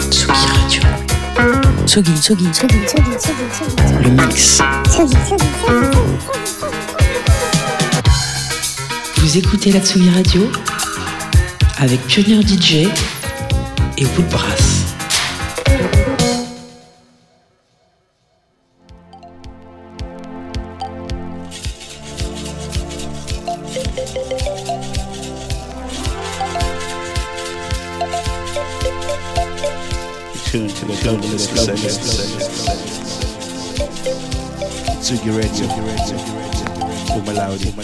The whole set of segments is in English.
Tsugi Radio. Tsugi, Tsugi, Tsugi, Tsugi, Tsugi, le mix. Tsugi, Tsugi, Tsugi, Vous écoutez la Tsugi Radio avec Pionnier DJ et Woodbrass. Douglas Tsugi Radio. Umalaudi.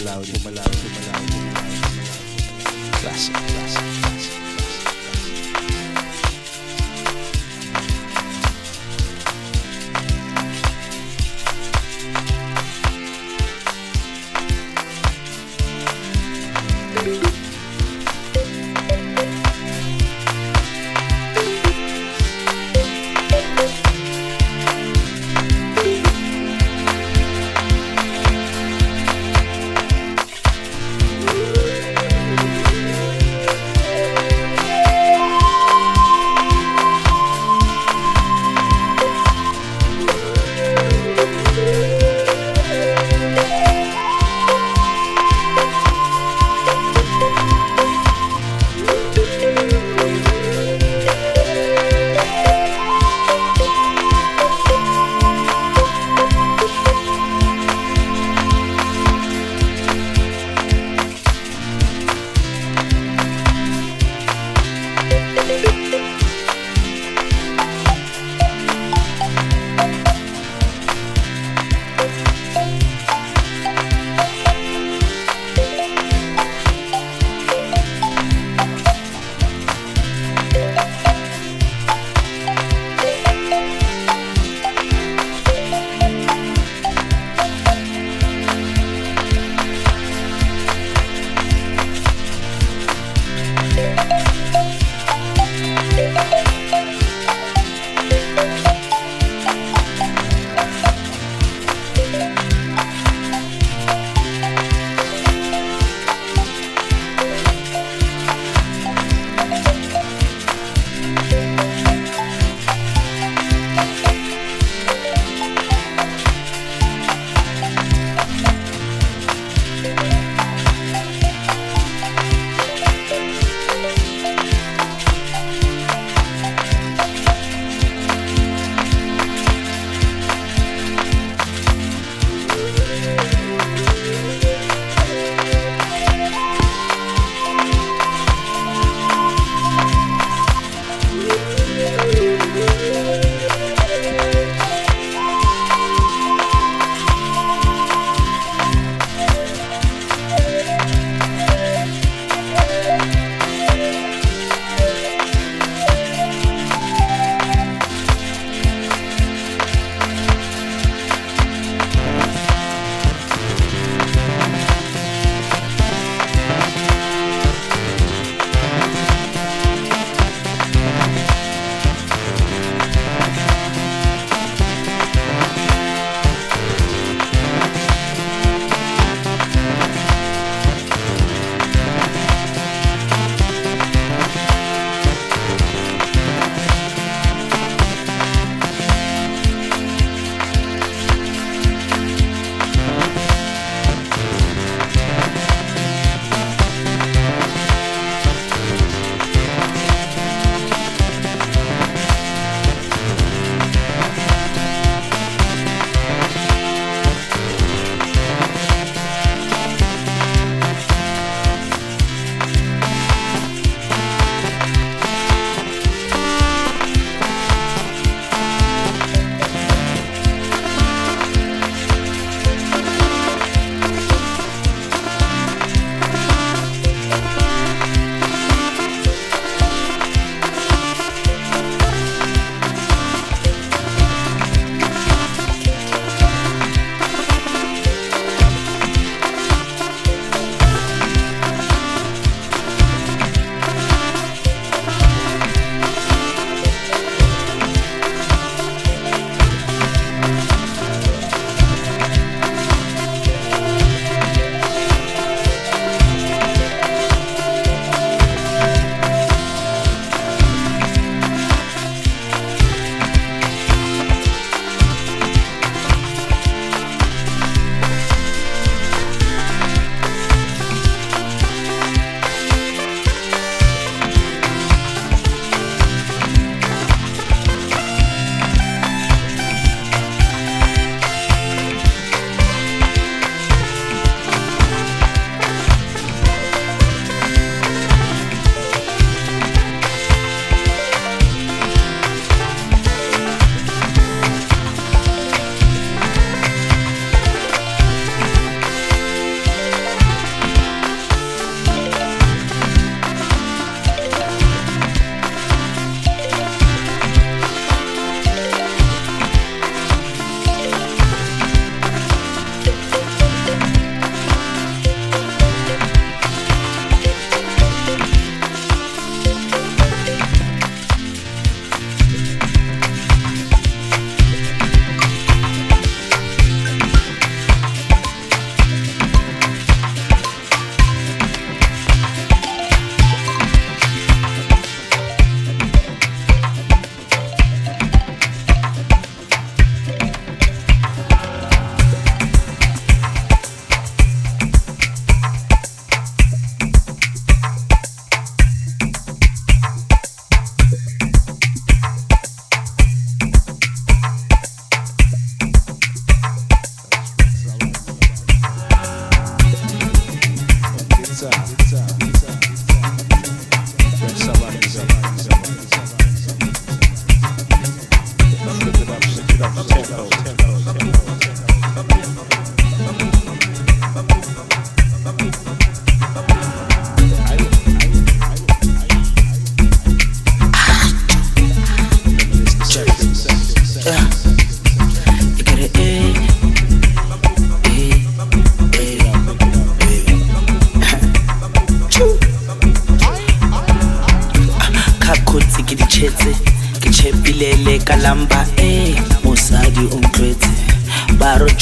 Classic. Classic.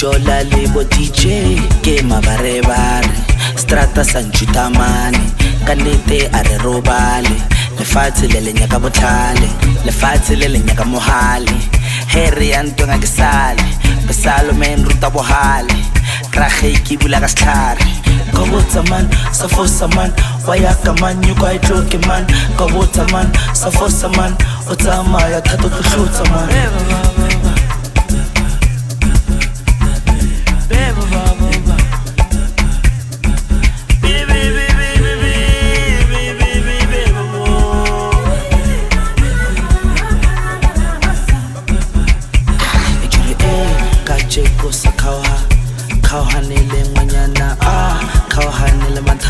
jola lebo dj ke mabarebare. Strata sa ntšhutamane ka nnete a re robale. Lefatshe le le nyaka botlhale lefatshe le le nyaka mogale he re yang tweng a ke sale besalomen ruta bogale krage ke bula ka setlhare. Ka botsa man sa fosa man wa yaka man nyoko a e tloke man. Ka botsa man sa fosa man o tsamaya thato tlotlotsa man.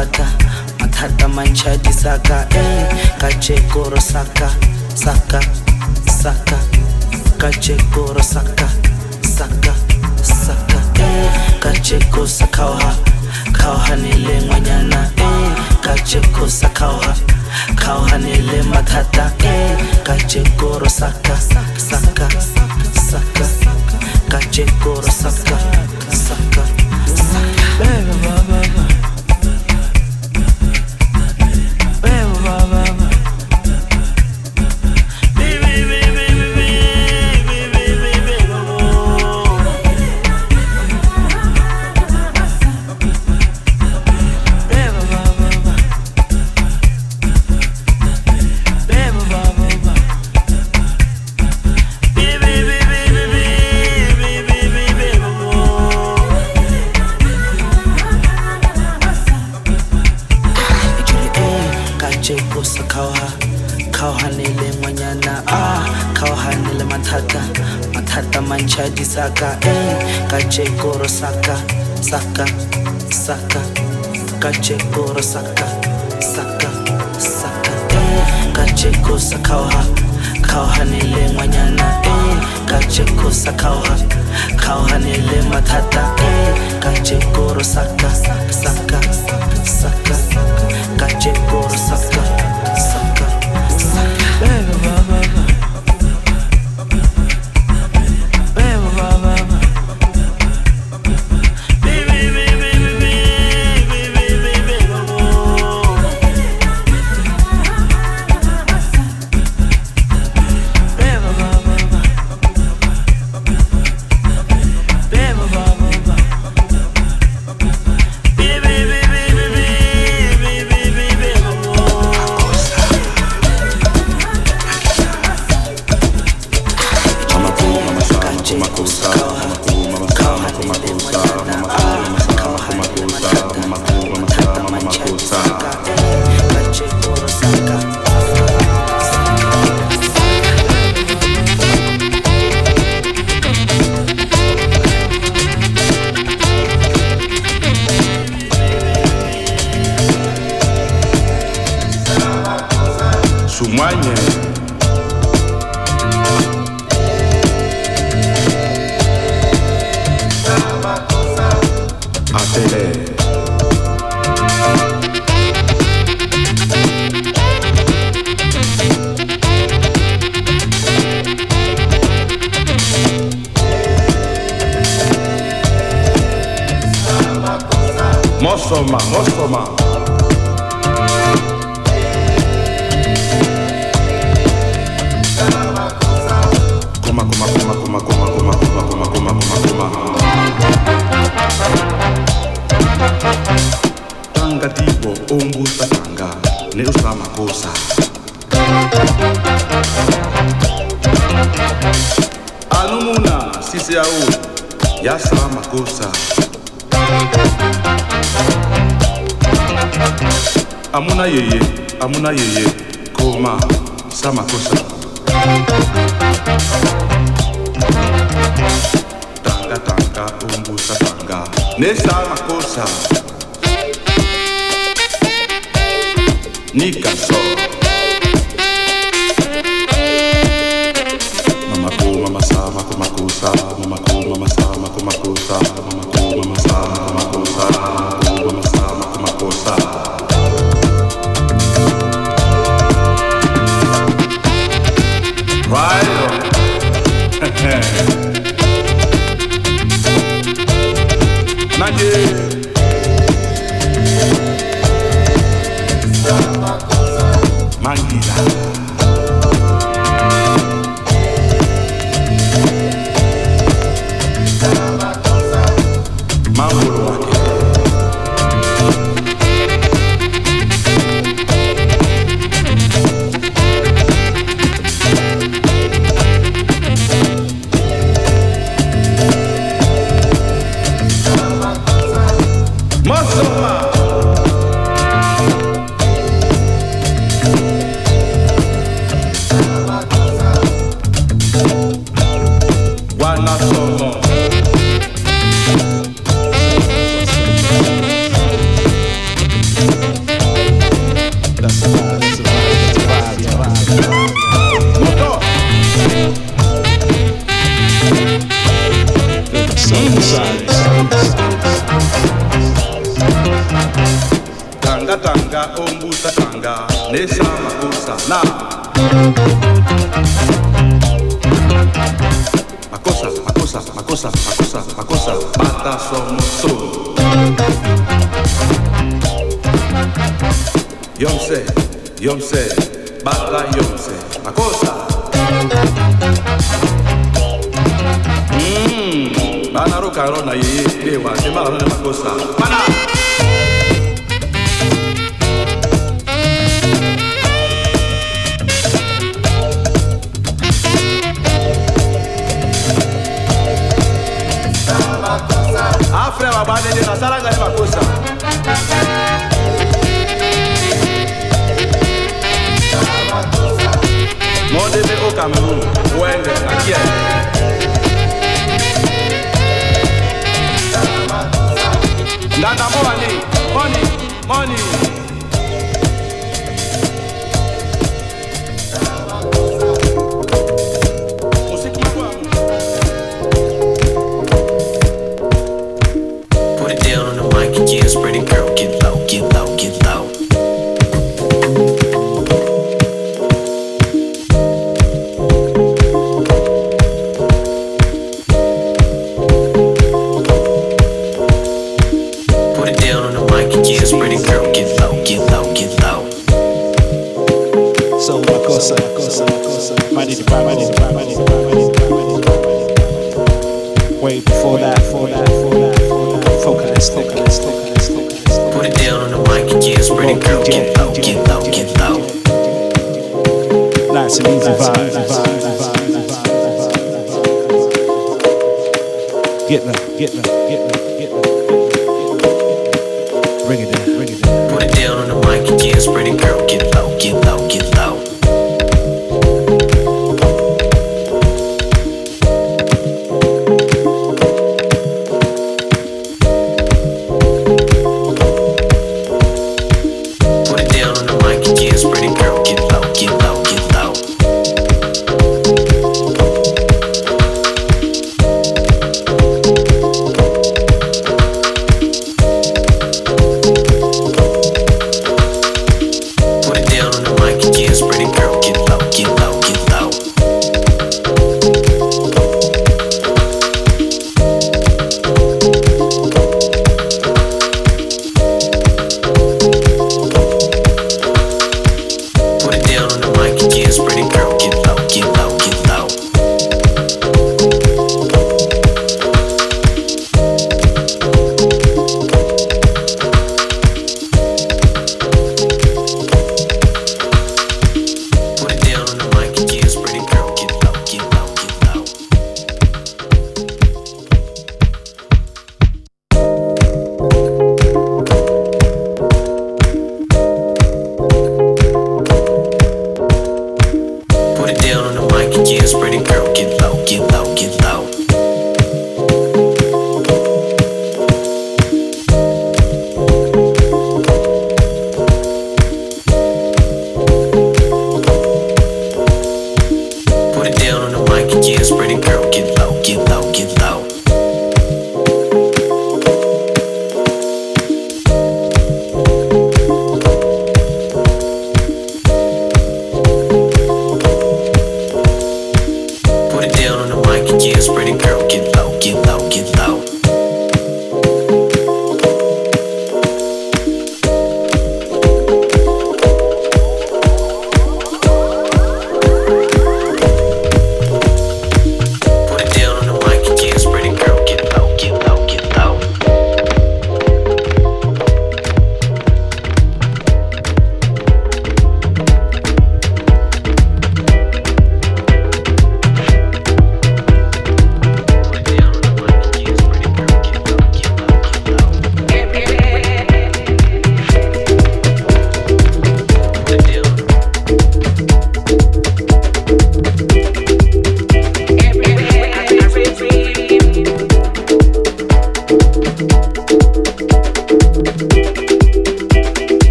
mathata mathata mantshadisaka e kajekoro saka saka saka kajekoro saka saka saka e kajeko sa kgaoga kgaoganele ngwanyana e kajeko sa kgaoga kgaoganele mathata e kajekoro saka saka saka kajekoro saka saka kgaoganele ngwanyana a ah, kgaoganele mathata mathata mantšha disaka e eh, ka jekoro saka saka saka. Ka jekoro saka saka saka eh, ka jeko sa kgaoga kgaoganele ngwanyana e eh, ka jeko sa kgaoga kgaoganele mathata e ka jekoro saka saka saka. Ka jekoro saka. muscle man, muscle man. Coma, coma, coma, coma, coma, coma, coma, coma, coma. Tanga tibo ongusa. Anumuna sisi yao yasa makosa. amuna yeye amuna yeye. Koma sa makosa. Tanga tanga umbusa tanga. Ne sa makosa. Ni kasoro yeah, girl. Get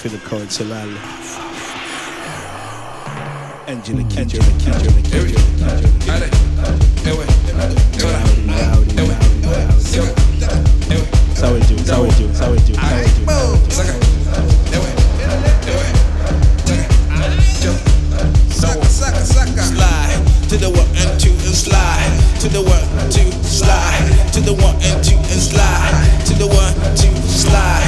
Philippe Cohen Solal. Angélique Kidjo, Kidjo, Kidjo, Kidjo. Rowdy, rowdy, rowdy, rowdy. That's how we do, that's how we do, that's how we do, that's how we do. Slide to the one and two and slide to the one, two, slide to the one and two and slide to the one, two, slide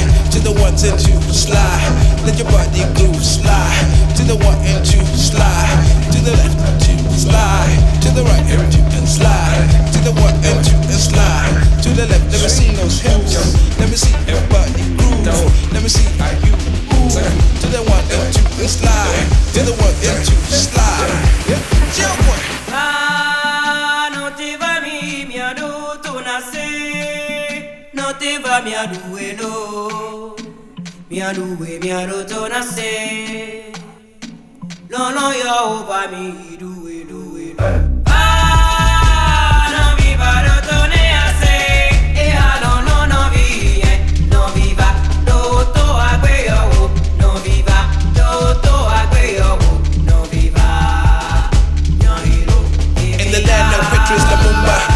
the ones and two, slide. Let your body groove, slide to the one and two, slide to the left, and two, slide to the right and two and slide to the one and two and slide to the left. Let me see those hips. Let me see everybody groove. Let me see how you move to the one and two and slide to the one and two slide. Yeah, one. Ah, no te va mi miado tonase, no te va mi aduelo, mi mi no yo va mi. Ah, no ah to agbe yo, no viva. In the land of Patrice Lumumba, they're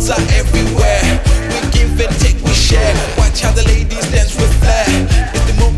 smiles are everywhere. We give and take, we share. Watch how the ladies dance with flair. It's the movement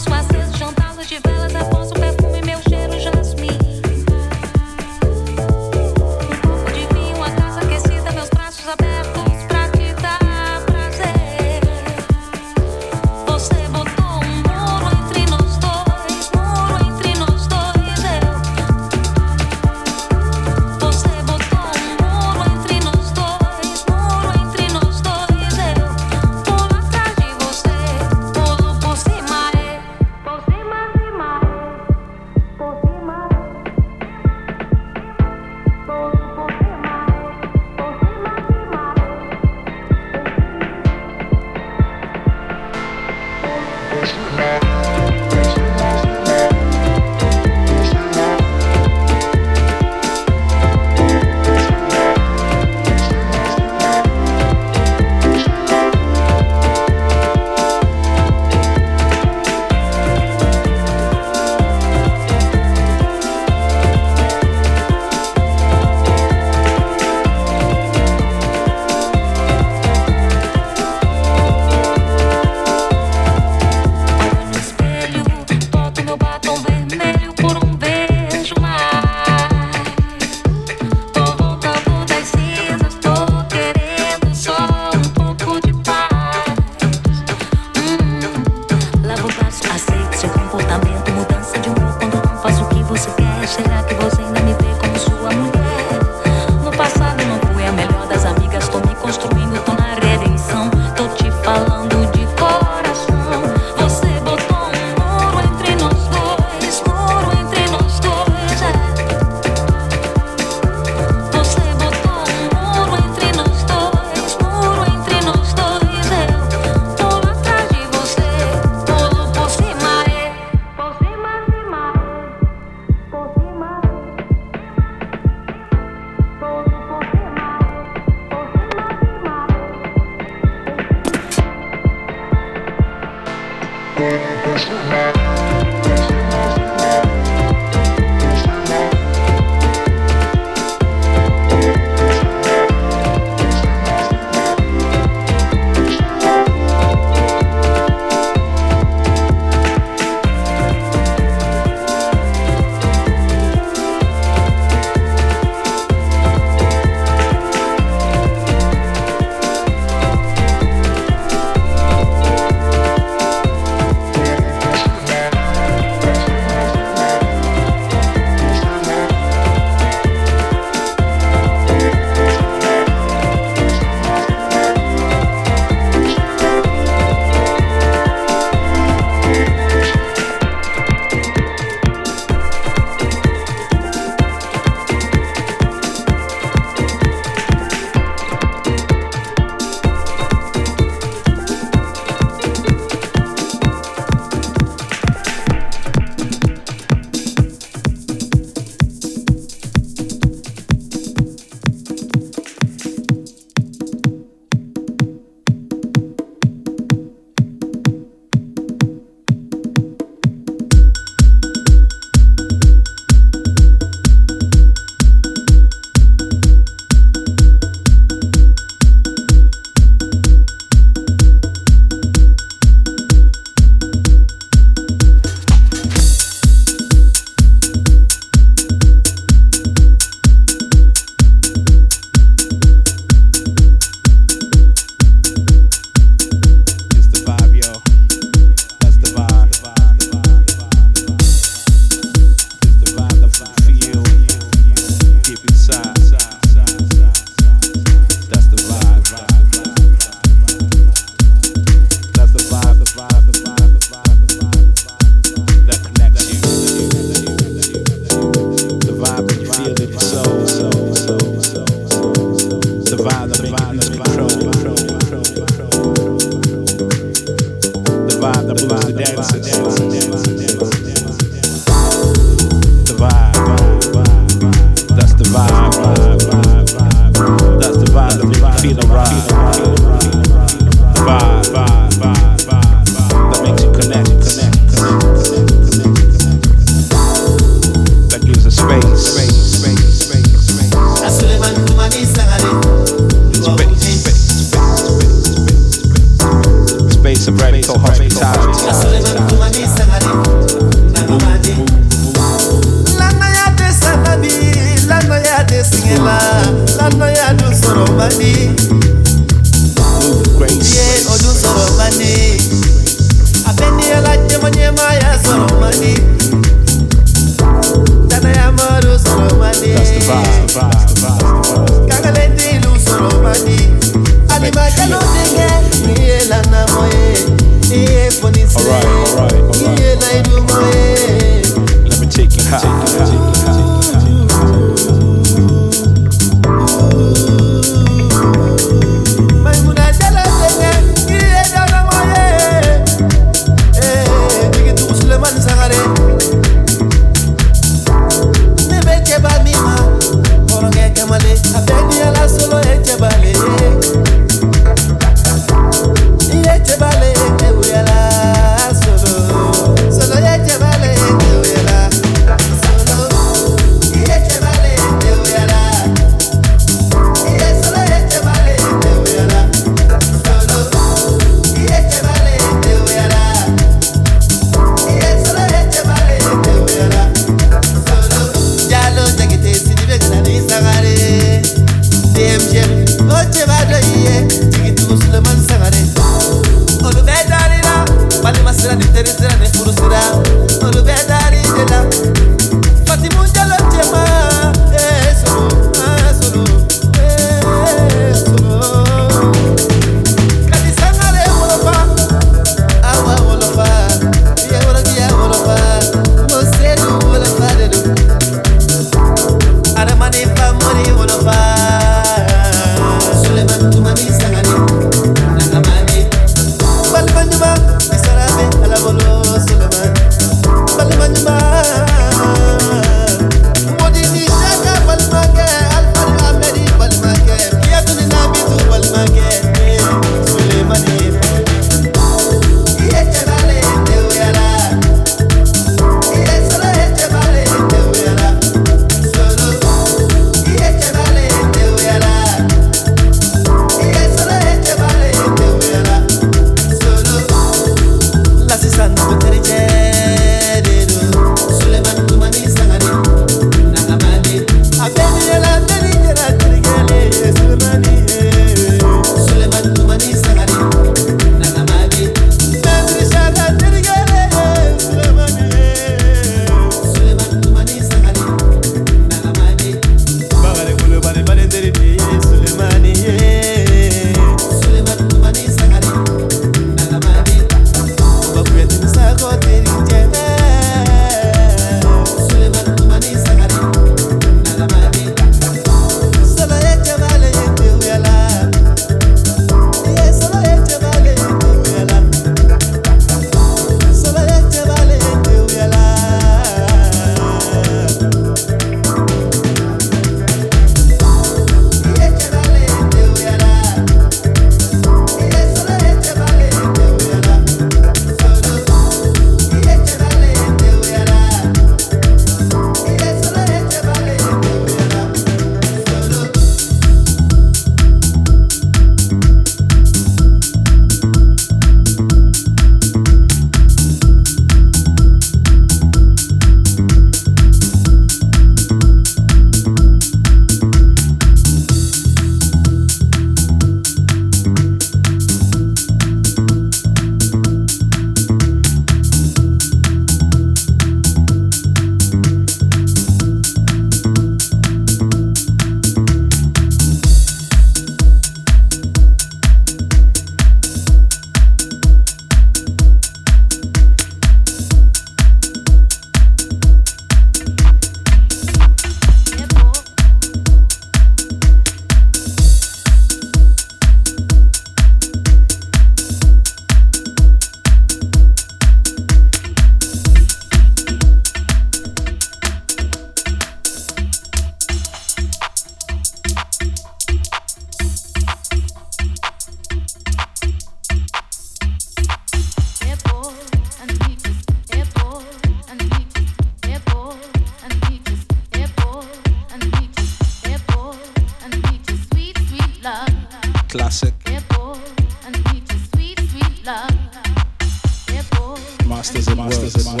Masters and masters and.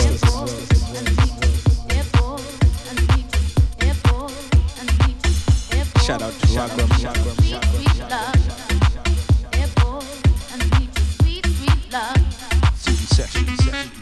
Shout out to Ragram. Ragram. Session. Session.